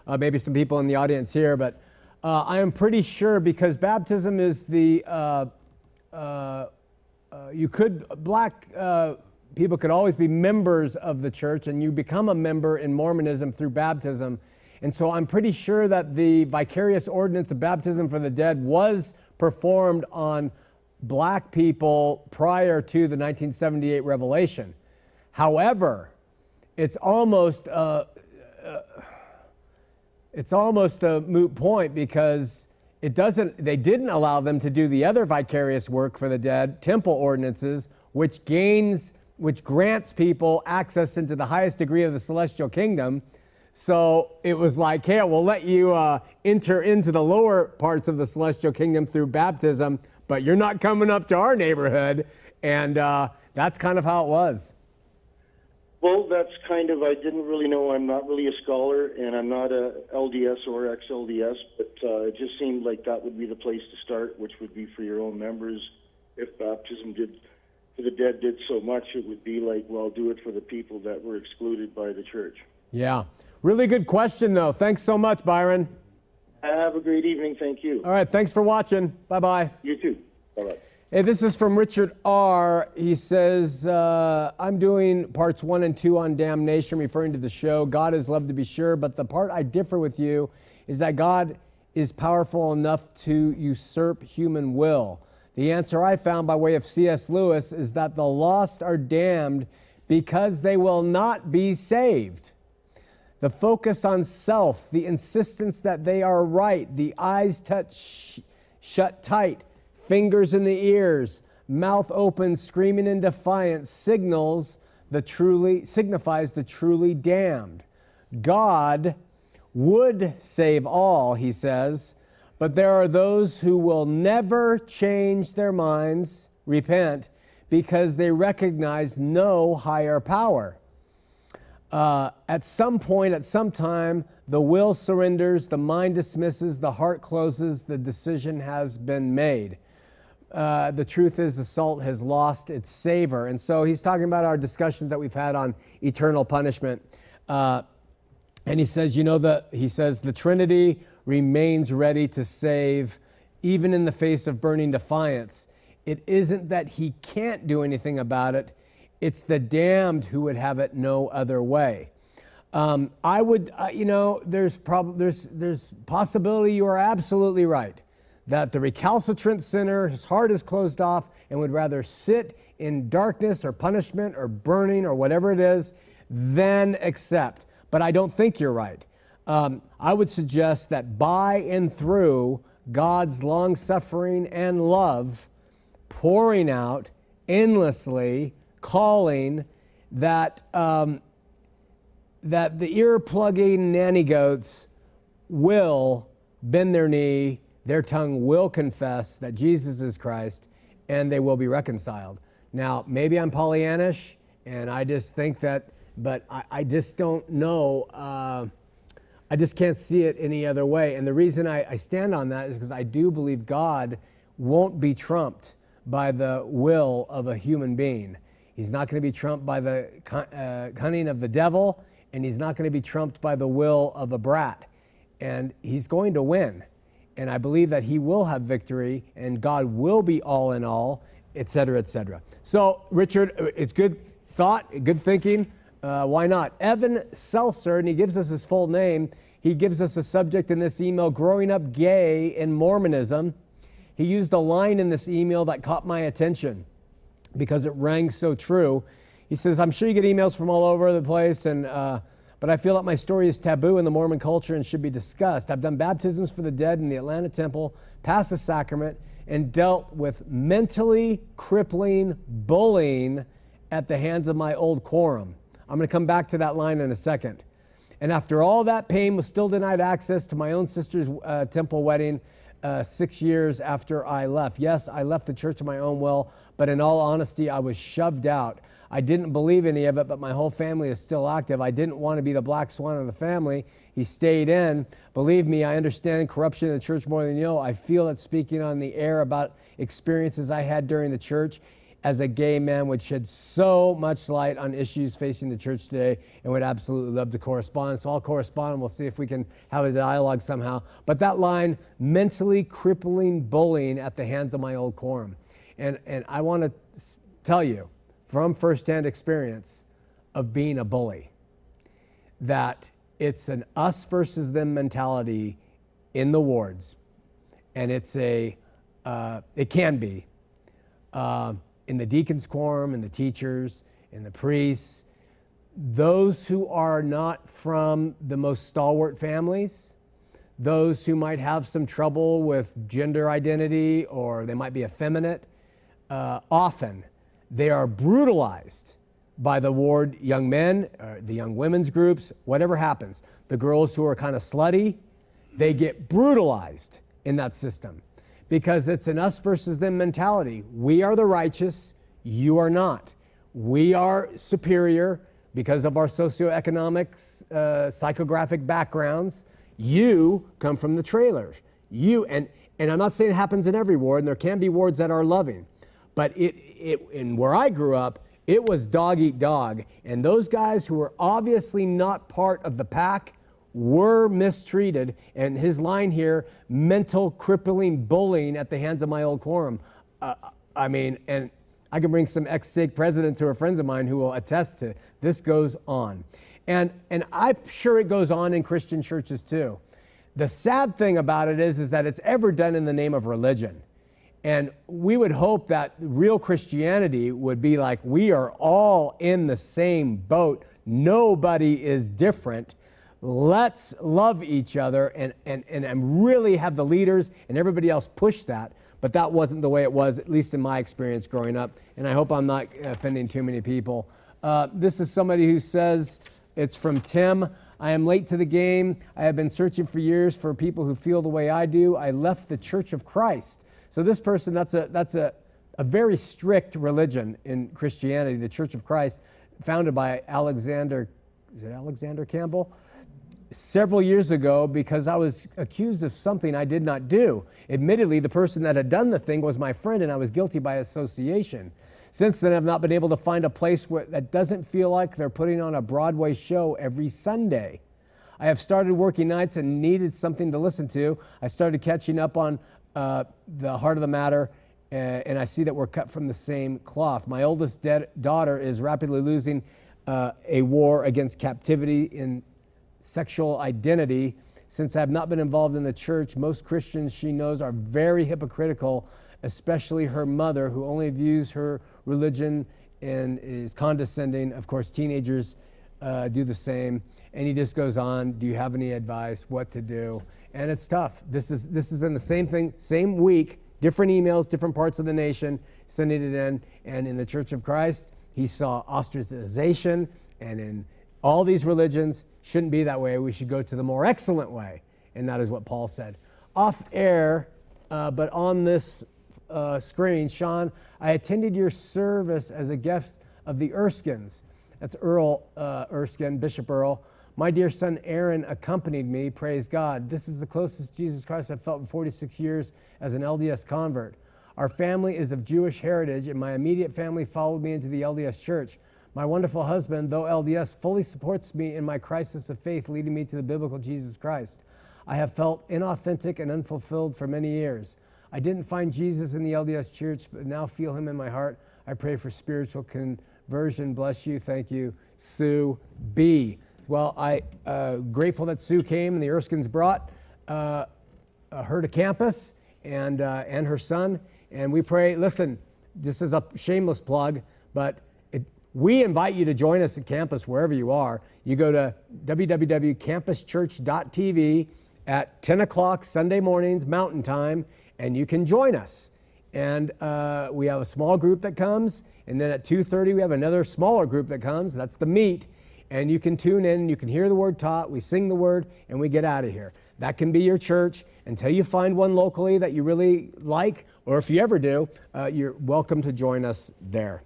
Speaker 2: Uh, maybe some people in the audience here, but uh, I am pretty sure because baptism is the uh, uh, uh, you could black uh, people could always be members of the church, and you become a member in Mormonism through baptism. And so I'm pretty sure that the vicarious ordinance of baptism for the dead was performed on black people prior to the 1978 revelation. However, it's almost a, it's almost a moot point because it doesn't they didn't allow them to do the other vicarious work for the dead temple ordinances which gains which grants people access into the highest degree of the celestial kingdom. So it was like hey we'll let you uh, enter into the lower parts of the celestial kingdom through baptism but you're not coming up to our neighborhood. And uh, that's kind of how it was
Speaker 5: Well, that's kind of, I didn't really know, I'm not really a scholar, and I'm not a LDS or ex-LDS, but uh, it just seemed like that would be the place to start, which would be for your own members. If baptism did, for the dead did so much, it would be like, well, do it for the people that were excluded by the church.
Speaker 2: yeah really good question though thanks so much byron
Speaker 5: Have a great evening, thank you.
Speaker 2: all right thanks for watching bye-bye
Speaker 5: You too. Bye-bye.
Speaker 2: Hey, this is from Richard R. He says, uh, I'm doing parts one and two on damnation, referring to the show. God is love to be sure, but the part I differ with you is that God is powerful enough to usurp human will. The answer I found by way of C.S. Lewis is that the lost are damned because they will not be saved. The focus on self, the insistence that they are right, the eyes touch shut tight, fingers in the ears, mouth open, screaming in defiance, signals the truly signifies the truly damned. God would save all, he says, but there are those who will never change their minds, repent, because they recognize no higher power uh, at some point, at some time, the will surrenders, the mind dismisses, the heart closes, the decision has been made. Uh, the truth is, the salt has lost its savor. And so he's talking about our discussions that we've had on eternal punishment. Uh, and he says, you know, the, he says, the Trinity remains ready to save even in the face of burning defiance. It isn't that he can't do anything about it, it's the damned who would have it no other way. Um, I would, uh, you know, there's probably there's there's possibility you are absolutely right that the recalcitrant sinner, his heart is closed off and would rather sit in darkness or punishment or burning or whatever it is than accept. But I don't think you're right. Um, I would suggest that by and through God's long suffering and love pouring out endlessly, calling that, um, that the ear plugging nanny goats will bend their knee, their tongue will confess that Jesus is Christ, and they will be reconciled. Now, maybe I'm Pollyannish, and I just think that, but I, I just don't know. Uh, I just can't see it any other way. And the reason I, I stand on that is because I do believe God won't be trumped by the will of a human being. He's not going to be trumped by the uh, cunning of the devil, and he's not going to be trumped by the will of a brat. And he's going to win. And I believe that he will have victory, and God will be all in all, et cetera, et cetera. So, Richard, it's good thought, good thinking. Uh, why not? Evan Seltzer, and he gives us his full name. He gives us a subject in this email growing up gay in Mormonism. He used a line in this email that caught my attention because it rang so true. He says, I'm sure you get emails from all over the place, and, uh, but I feel that my story is taboo in the Mormon culture and should be discussed. I've done baptisms for the dead in the Atlanta Temple, passed the sacrament, and dealt with mentally crippling bullying at the hands of my old quorum. I'm going to come back to that line in a second. And after all that pain, was still denied access to my own sister's uh, temple wedding uh, six years after I left. Yes, I left the church of my own will, but in all honesty, I was shoved out. I didn't believe any of it, but my whole family is still active. I didn't want to be the black swan of the family. He stayed in. Believe me, I understand corruption in the church more than you know. I feel it speaking on the air about experiences I had during the church as a gay man would shed so much light on issues facing the church today and would absolutely love to correspond. So I'll correspond and we'll see if we can have a dialogue somehow. But that line, mentally crippling bullying at the hands of my old quorum. And, and I want to tell you, from firsthand experience of being a bully that it's an us versus them mentality in the wards, and it's a uh, it can be uh, in the deacons quorum, in the teachers, in the priests, those who are not from the most stalwart families, those who might have some trouble with gender identity or they might be effeminate, uh, often they are brutalized by the ward young men, uh, the young women's groups, whatever happens. The girls who are kind of slutty, they get brutalized in that system because it's an us versus them mentality. We are the righteous, you are not. We are superior because of our socioeconomic, uh, psychographic backgrounds. You come from the trailers. You and and I'm not saying it happens in every ward, and there can be wards that are loving, but it it in where I grew up, it was dog eat dog. And those guys who were obviously not part of the pack were mistreated. And his line here mental crippling bullying at the hands of my old quorum. Uh, I mean, and I can bring some ex stake presidents who are friends of mine who will attest to this goes on. And, and I'm sure it goes on in Christian churches too. The sad thing about it is, is that it's ever done in the name of religion. And we would hope that real Christianity would be like, we are all in the same boat. Nobody is different. Let's love each other and, and, and, and really have the leaders and everybody else push that. But that wasn't the way it was, at least in my experience growing up. And I hope I'm not offending too many people. Uh, this is somebody who says, it's from Tim. I am late to the game. I have been searching for years for people who feel the way I do. I left the Church of Christ. So this person, that's a that's a, a very strict religion in Christianity, the Church of Christ, founded by Alexander, is it Alexander Campbell? Several years ago, because I was accused of something I did not do. Admittedly, the person that had done the thing was my friend, and I was guilty by association. Since then, I've not been able to find a place where, that doesn't feel like they're putting on a Broadway show every Sunday. I have started working nights and needed something to listen to. I started catching up on uh, the heart of the matter, uh, and I see that we're cut from the same cloth. My oldest dead daughter is rapidly losing uh, a war against captivity in sexual identity. Since I have not been involved in the church, most Christians she knows are very hypocritical, especially her mother, who only views her religion and is condescending. Of course, teenagers uh, do the same. And he just goes on Do you have any advice? What to do? And it's tough. This is this is in the same thing, same week, different emails, different parts of the nation, sending it in. And in the Church of Christ, he saw ostracization, and in all these religions shouldn't be that way. We should go to the more excellent way, and that is what Paul said. Off air, uh, but on this uh, screen, Sean, I attended your service as a guest of the Erskines. That's Earl uh, Erskine, Bishop Earl. My dear son Aaron accompanied me, praise God. This is the closest Jesus Christ I've felt in 46 years as an LDS convert. Our family is of Jewish heritage, and my immediate family followed me into the LDS church. My wonderful husband, though LDS, fully supports me in my crisis of faith, leading me to the biblical Jesus Christ. I have felt inauthentic and unfulfilled for many years. I didn't find Jesus in the LDS church, but now feel him in my heart. I pray for spiritual conversion. Bless you. Thank you, Sue B. Well, I uh, grateful that Sue came and the Erskines brought uh, uh, her to campus and uh, and her son. And we pray. Listen, this is a shameless plug, but it, we invite you to join us at campus wherever you are. You go to www.campuschurch.tv at 10 o'clock Sunday mornings Mountain Time, and you can join us. And uh, we have a small group that comes, and then at 2:30 we have another smaller group that comes. That's the meet and you can tune in, you can hear the word taught, we sing the word, and we get out of here. That can be your church until you find one locally that you really like, or if you ever do, uh, you're welcome to join us there.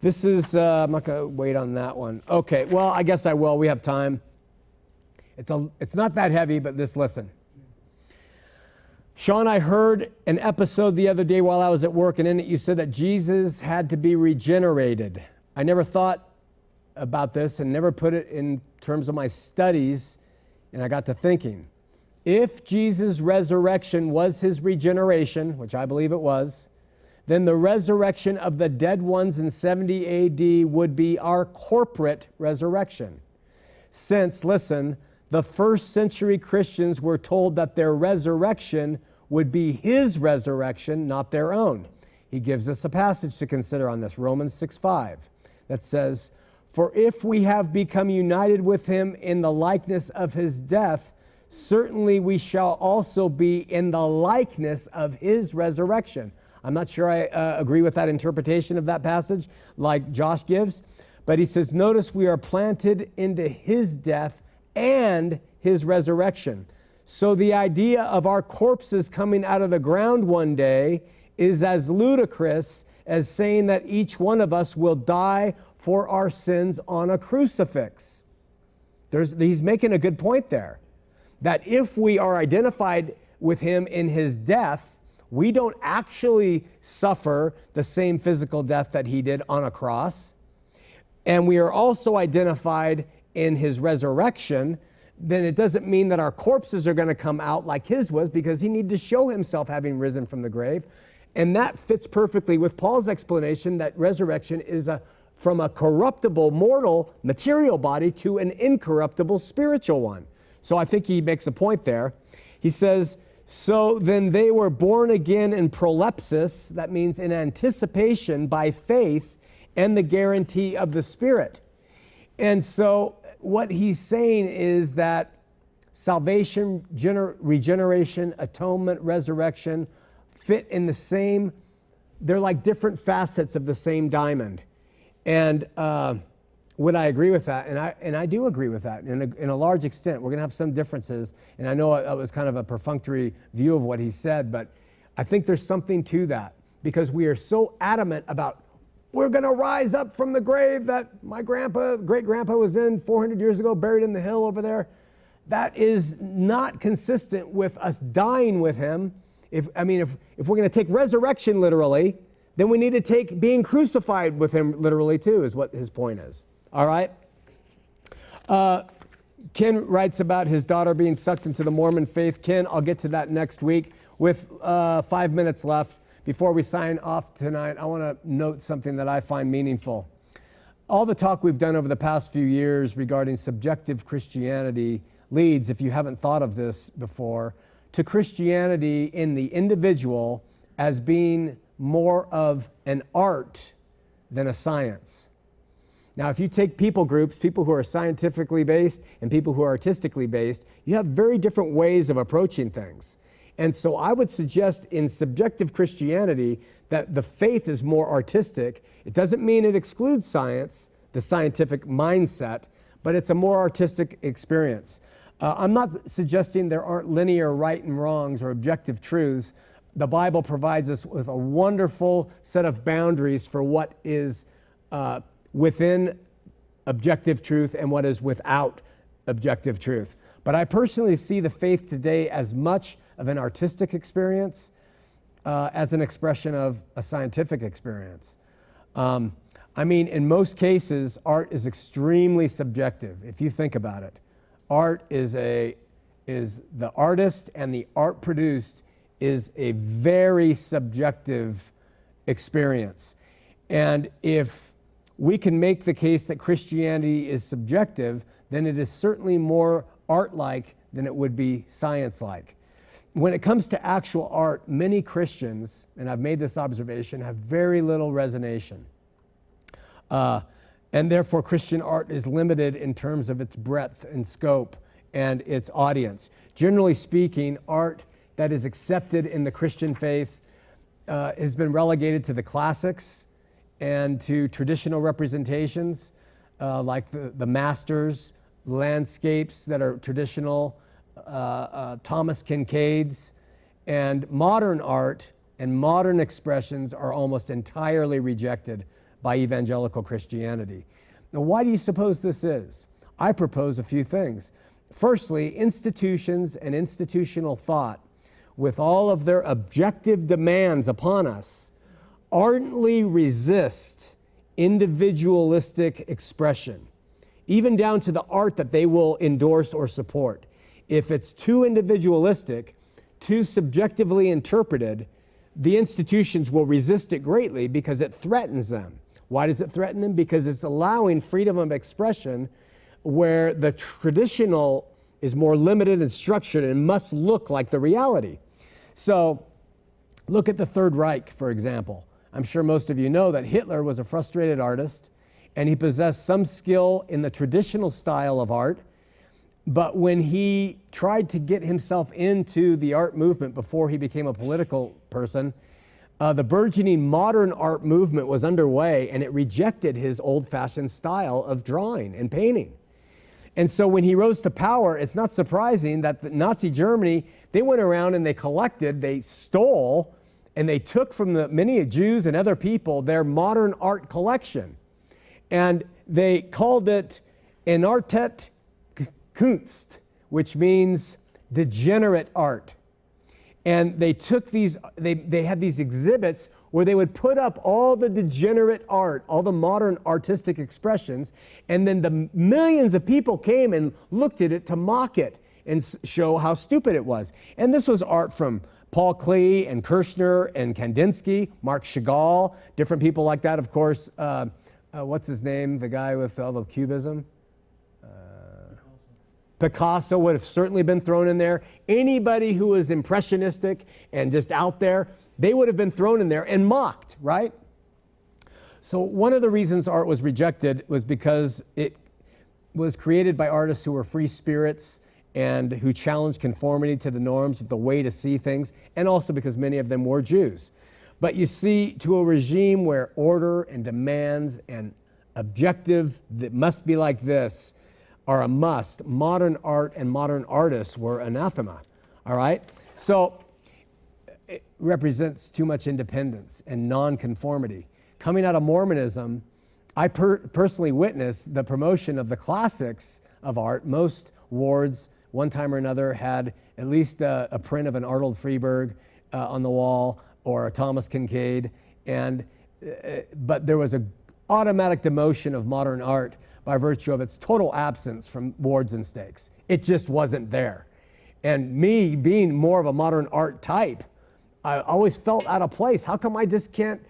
Speaker 2: This is, uh, I'm not going to wait on that one. Okay, well, I guess I will. We have time. It's, a, it's not that heavy, but this listen. Sean, I heard an episode the other day while I was at work, and in it you said that Jesus had to be regenerated. I never thought about this and never put it in terms of my studies, and I got to thinking if Jesus' resurrection was his regeneration, which I believe it was, then the resurrection of the dead ones in 70 AD would be our corporate resurrection. Since, listen, the first century Christians were told that their resurrection would be his resurrection, not their own. He gives us a passage to consider on this, Romans 6 5, that says, For if we have become united with him in the likeness of his death, certainly we shall also be in the likeness of his resurrection. I'm not sure I uh, agree with that interpretation of that passage, like Josh gives, but he says, Notice we are planted into his death and his resurrection. So the idea of our corpses coming out of the ground one day is as ludicrous as saying that each one of us will die for our sins on a crucifix. There's, he's making a good point there. That if we are identified with him in his death, we don't actually suffer the same physical death that he did on a cross. And we are also identified in his resurrection, then it doesn't mean that our corpses are going to come out like his was because he needed to show himself having risen from the grave. And that fits perfectly with Paul's explanation that resurrection is a from a corruptible, mortal, material body to an incorruptible spiritual one. So I think he makes a point there. He says, So then they were born again in prolepsis, that means in anticipation by faith and the guarantee of the Spirit. And so what he's saying is that salvation, gener- regeneration, atonement, resurrection, fit in the same, they're like different facets of the same diamond. And uh, would I agree with that? And I, and I do agree with that in a, in a large extent. We're going to have some differences. And I know that was kind of a perfunctory view of what he said, but I think there's something to that because we are so adamant about we're going to rise up from the grave that my grandpa, great grandpa was in 400 years ago, buried in the hill over there. That is not consistent with us dying with him if, I mean, if, if we're going to take resurrection literally, then we need to take being crucified with him literally too, is what his point is. All right? Uh, Ken writes about his daughter being sucked into the Mormon faith. Ken, I'll get to that next week. With uh, five minutes left before we sign off tonight, I want to note something that I find meaningful. All the talk we've done over the past few years regarding subjective Christianity leads, if you haven't thought of this before, to Christianity in the individual as being more of an art than a science. Now, if you take people groups, people who are scientifically based and people who are artistically based, you have very different ways of approaching things. And so I would suggest in subjective Christianity that the faith is more artistic. It doesn't mean it excludes science, the scientific mindset, but it's a more artistic experience. Uh, I'm not suggesting there aren't linear right and wrongs or objective truths. The Bible provides us with a wonderful set of boundaries for what is uh, within objective truth and what is without objective truth. But I personally see the faith today as much of an artistic experience uh, as an expression of a scientific experience. Um, I mean, in most cases, art is extremely subjective, if you think about it art is a is the artist and the art produced is a very subjective experience. And if we can make the case that Christianity is subjective, then it is certainly more art like than it would be science like. When it comes to actual art, many Christians, and I've made this observation, have very little resonation. Uh, and therefore, Christian art is limited in terms of its breadth and scope and its audience. Generally speaking, art that is accepted in the Christian faith uh, has been relegated to the classics and to traditional representations uh, like the, the masters, landscapes that are traditional, uh, uh Thomas Kinkade's, and modern art and modern expressions are almost entirely rejected by evangelical Christianity. Now, why do you suppose this is? I propose a few things. Firstly, institutions and institutional thought, with all of their objective demands upon us, ardently resist individualistic expression, even down to the art that they will endorse or support. If it's too individualistic, too subjectively interpreted, the institutions will resist it greatly because it threatens them. Why does it threaten them? Because it's allowing freedom of expression where the traditional is more limited and structured and must look like the reality. So, look at the Third Reich, for example. I'm sure most of you know that Hitler was a frustrated artist and he possessed some skill in the traditional style of art. But when he tried to get himself into the art movement before he became a political person, uh, the burgeoning modern art movement was underway and it rejected his old fashioned style of drawing and painting. And so when he rose to power, it's not surprising that Nazi Germany, they went around and they collected, they stole, and they took from the many Jews and other people their modern art collection. And they called it Entartete Kunst, which means degenerate art. And they took these, they, they had these exhibits where they would put up all the degenerate art, all the modern artistic expressions, and then the millions of people came and looked at it to mock it and show how stupid it was. And this was art from Paul Klee and Kirchner and Kandinsky, Marc Chagall, different people like that. Of course, uh, uh, what's his name? The guy with all the cubism? Picasso would have certainly been thrown in there. Anybody who was impressionistic and just out there, they would have been thrown in there and mocked, right? So, one of the reasons art was rejected was because it was created by artists who were free spirits and who challenged conformity to the norms of the way to see things, and also because many of them were Jews. But you see, to a regime where order and demands and objective that must be like this are a must, modern art and modern artists were anathema. All right? So it represents too much independence and nonconformity. Coming out of Mormonism, I per- personally witnessed the promotion of the classics of art. Most wards one time or another had at least a, a print of an Arnold Friberg uh, on the wall or a Thomas Kinkade. and uh, but there was an automatic demotion of modern art by virtue of its total absence from boards and stakes. It just wasn't there. And me being more of a modern art type, I always felt out of place. How come I just can't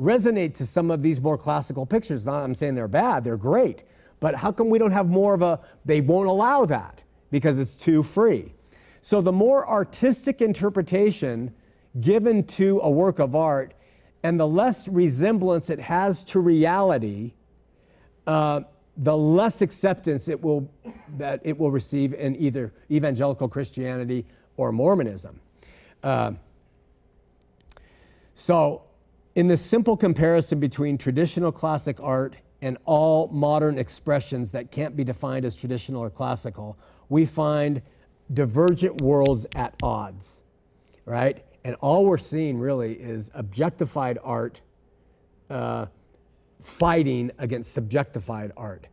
Speaker 2: resonate to some of these more classical pictures? Not I'm saying they're bad, they're great. But how come we don't have more of a, they won't allow that? because it's too free. So the more artistic interpretation given to a work of art and the less resemblance it has to reality, uh, the less acceptance it will, that it will receive in either evangelical Christianity or Mormonism. Uh, so, in the simple comparison between traditional classic art and all modern expressions that can't be defined as traditional or classical, we find divergent worlds at odds, right? And all we're seeing really is objectified art uh, fighting against subjectified art.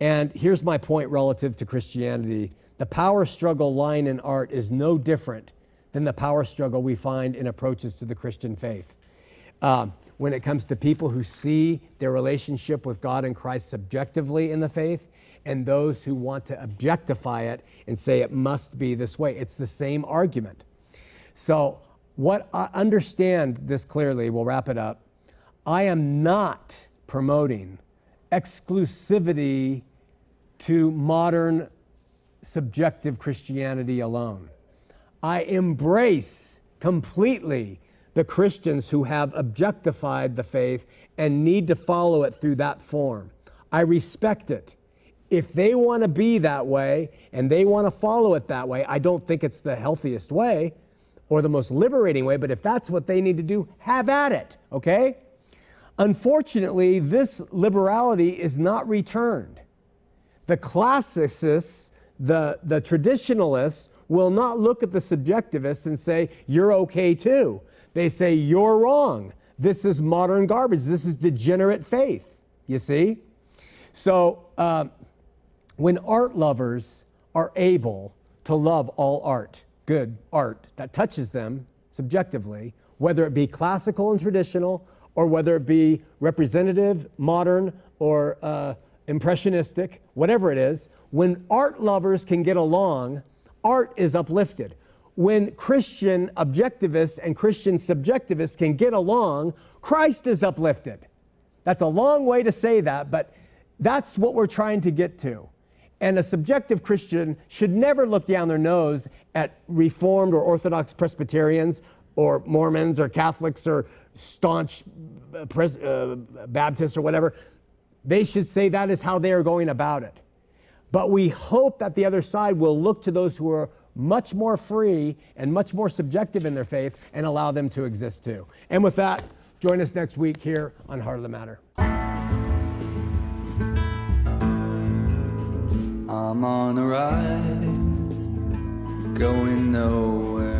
Speaker 2: And here's my point relative to Christianity the power struggle line in art is no different than the power struggle we find in approaches to the Christian faith. Um, when it comes to people who see their relationship with God and Christ subjectively in the faith, and those who want to objectify it and say it must be this way. It's the same argument. So, what I understand this clearly, we'll wrap it up. I am not promoting exclusivity to modern subjective Christianity alone. I embrace completely the Christians who have objectified the faith and need to follow it through that form. I respect it if they want to be that way and they want to follow it that way, I don't think it's the healthiest way or the most liberating way, but if that's what they need to do, have at it, okay? Unfortunately, this liberality is not returned. The classicists, the, the traditionalists, will not look at the subjectivists and say, you're okay too. They say, you're wrong. This is modern garbage. This is degenerate faith, you see? So, uh, when art lovers are able to love all art, good art that touches them subjectively, whether it be classical and traditional, or whether it be representative, modern, or uh, impressionistic, whatever it is, when art lovers can get along, art is uplifted. when Christian objectivists and Christian subjectivists can get along, Christ is uplifted. That's a long way to say that, but that's what we're trying to get to. And a subjective Christian should never look down their nose at Reformed or Orthodox Presbyterians or Mormons or Catholics or staunch uh, Pres- uh, Baptists or whatever. They should say that is how they are going about it. But we hope that the other side will look to those who are much more free and much more subjective in their faith and allow them to exist too. And with that, join us next week here on Heart of the Matter.
Speaker 1: I'm on a ride, going nowhere.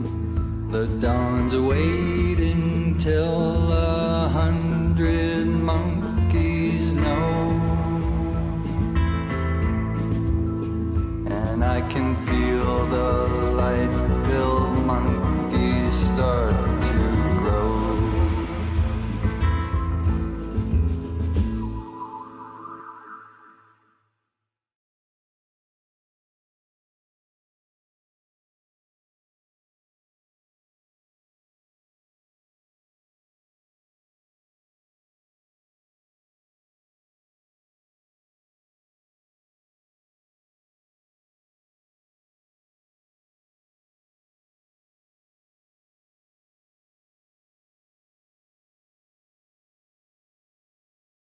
Speaker 1: the dawn's waiting till a hundred monkeys know. And I can feel the light till monkeys start